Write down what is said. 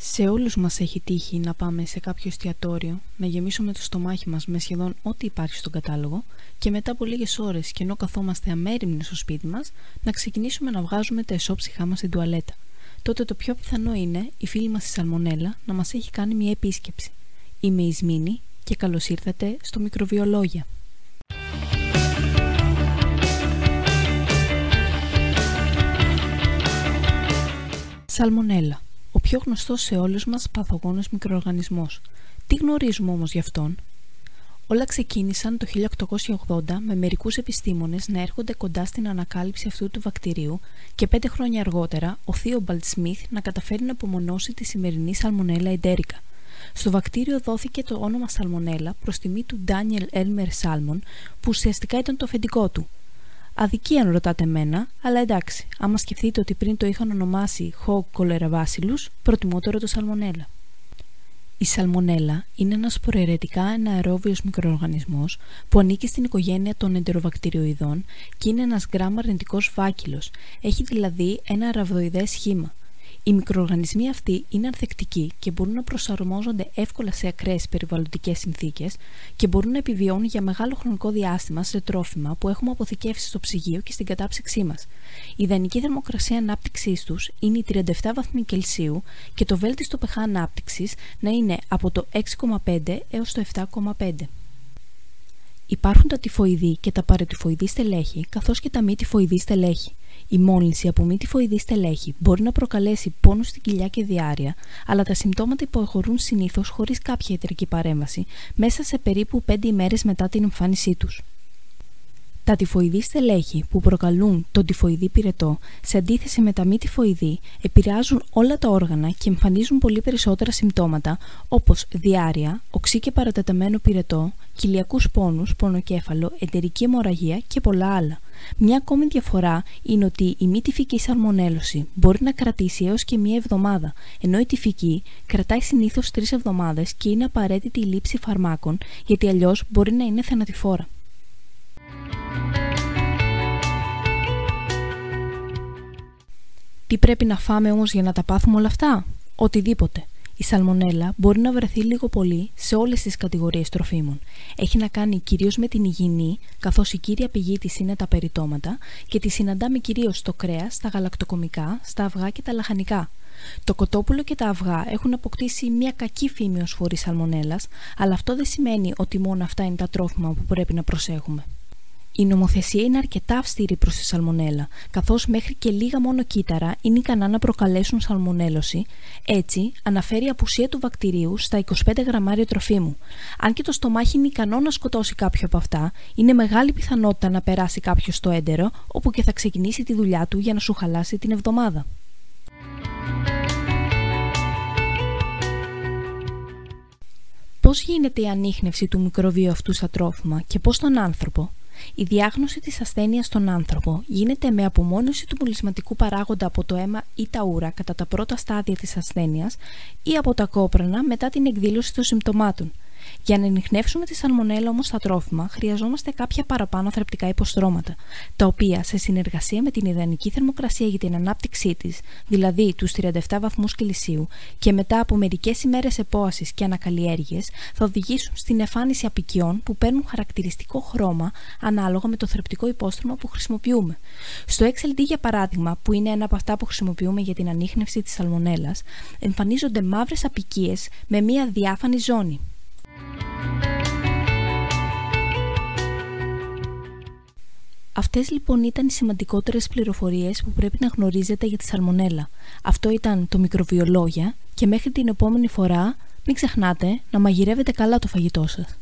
Σε όλους μας έχει τύχει να πάμε σε κάποιο εστιατόριο, να γεμίσουμε το στομάχι μας με σχεδόν ό,τι υπάρχει στον κατάλογο και μετά από λίγες ώρες και ενώ καθόμαστε αμέριμνοι στο σπίτι μας, να ξεκινήσουμε να βγάζουμε τα εσώψυχά μας στην τουαλέτα. Τότε το πιο πιθανό είναι η φίλη μας η Σαλμονέλα να μας έχει κάνει μια επίσκεψη. Είμαι η Σμήνη και καλώς ήρθατε στο Μικροβιολόγια. Σαλμονέλα ο πιο γνωστός σε όλους μας παθογόνος μικροοργανισμός. Τι γνωρίζουμε όμως γι' αυτόν; Όλα ξεκίνησαν το 1880 με μερικούς επιστήμονες να έρχονται κοντά στην ανακάλυψη αυτού του βακτηρίου και πέντε χρόνια αργότερα ο Θείομπαλτ Σμιθ να καταφέρει να απομονώσει τη σημερινή σαλμονέλα εντέρικα. Στο βακτήριο δόθηκε το όνομα σαλμονέλα προς τιμή του Ντάνιελ Έλμερ Σάλμον που ουσιαστικά ήταν το αφεντικό του – Αδικία αν ρωτάτε μένα, αλλά εντάξει, άμα σκεφτείτε ότι πριν το είχαν ονομάσει Hog Bacillus, προτιμότερο το σαλμονέλα. Η σαλμονέλα είναι ένας προαιρετικά εναερόβιος μικροοργανισμός που ανήκει στην οικογένεια των εντεροβακτηριοειδών και είναι ένας γκράμμα αρνητικός φάκελος, έχει δηλαδή ένα ραβδοειδές σχήμα. Οι μικροοργανισμοί αυτοί είναι ανθεκτικοί και μπορούν να προσαρμόζονται εύκολα σε ακραίες περιβαλλοντικές συνθήκες και μπορούν να επιβιώνουν για μεγάλο χρονικό διάστημα σε τρόφιμα που έχουμε αποθηκεύσει στο ψυγείο και στην κατάψυξή μας. Η ιδανική θερμοκρασία ανάπτυξής τους είναι οι 37 βαθμοί Κελσίου και το βέλτιστο pH ανάπτυξης να είναι από το 6,5 έως το 7,5. Υπάρχουν τα τυφοειδή και τα παρετυφοειδή στελέχη, καθώς και τα μη τυφοειδή στελέχη. Η μόλυνση από μη τυφοειδή στελέχη μπορεί να προκαλέσει πόνο στην κοιλιά και διάρκεια, αλλά τα συμπτώματα υποχωρούν συνήθως χωρίς κάποια ιατρική παρέμβαση μέσα σε περίπου 5 ημέρες μετά την εμφάνισή τους. Τα τυφοειδή στελέχη που προκαλούν τον τυφοειδή πυρετό, σε αντίθεση με τα μη τυφοειδή, επηρεάζουν όλα τα όργανα και εμφανίζουν πολύ περισσότερα συμπτώματα όπως διάρρεια, οξύ και παρατεταμένο πυρετό, κοιλιακούς πόνους, πονοκέφαλο, εντερική αιμορραγία και πολλά άλλα. Μια ακόμη διαφορά είναι ότι η μη τυφική σαλμονέλωση μπορεί να κρατήσει έως και μία εβδομάδα, ενώ η τυφική κρατάει συνήθως τρεις εβδομάδες και είναι απαραίτητη η λήψη φαρμάκων, γιατί αλλιώς μπορεί να είναι θανατηφόρα. Τι πρέπει να φάμε όμως για να τα πάθουμε όλα αυτά; Οτιδήποτε. Η σαλμονέλα μπορεί να βρεθεί λίγο πολύ σε όλες τις κατηγορίες τροφίμων. Έχει να κάνει κυρίως με την υγιεινή, καθώς η κύρια πηγή της είναι τα περιτώματα και τη συναντάμε κυρίως στο κρέας, στα γαλακτοκομικά, στα αυγά και τα λαχανικά. Το κοτόπουλο και τα αυγά έχουν αποκτήσει μια κακή φήμη ως φορή σαλμονέλας, αλλά αυτό δεν σημαίνει ότι μόνο αυτά είναι τα τρόφιμα που πρέπει να προσέχουμε. Η νομοθεσία είναι αρκετά αυστηρή προς τη σαλμονέλα, καθώς μέχρι και λίγα μόνο κύτταρα είναι ικανά να προκαλέσουν σαλμονέλωση. Έτσι, αναφέρει η απουσία του βακτηρίου στα 25 γραμμάρια τροφίμου. Αν και το στομάχι είναι ικανό να σκοτώσει κάποιο από αυτά, είναι μεγάλη πιθανότητα να περάσει κάποιος στο έντερο, όπου και θα ξεκινήσει τη δουλειά του για να σου χαλάσει την εβδομάδα. Πώς γίνεται η ανείχνευση του μικροβίου αυτού στα τρόφιμα και πώς τον άνθρωπο η διάγνωση της ασθένειας στον άνθρωπο γίνεται με απομόνωση του μολυσματικού παράγοντα από το αίμα ή τα ούρα κατά τα πρώτα στάδια της ασθένειας ή από τα κόπρανα μετά την εκδήλωση των συμπτωμάτων – για να ενιχνεύσουμε τη σαλμονέλα όμως στα τρόφιμα, χρειαζόμαστε κάποια παραπάνω θρεπτικά υποστρώματα, τα οποία σε συνεργασία με την ιδανική θερμοκρασία για την ανάπτυξή της, δηλαδή τους 37 βαθμούς Κελσίου, και μετά από μερικές ημέρες επόασης και ανακαλλιέργειες, θα οδηγήσουν στην εμφάνιση απικιών που παίρνουν χαρακτηριστικό χρώμα ανάλογα με το θρεπτικό υπόστρωμα που χρησιμοποιούμε. Στο XLD, για παράδειγμα, που είναι ένα από αυτά που χρησιμοποιούμε για την ανείχνευση της σαλμονέλας, εμφανίζονται μαύρες απικίες με μία διάφανη ζώνη. Αυτές λοιπόν ήταν οι σημαντικότερες πληροφορίες που πρέπει να γνωρίζετε για τη σαλμονέλα. Αυτό ήταν το μικροβιολόγια και μέχρι την επόμενη φορά μην ξεχνάτε να μαγειρεύετε καλά το φαγητό σας.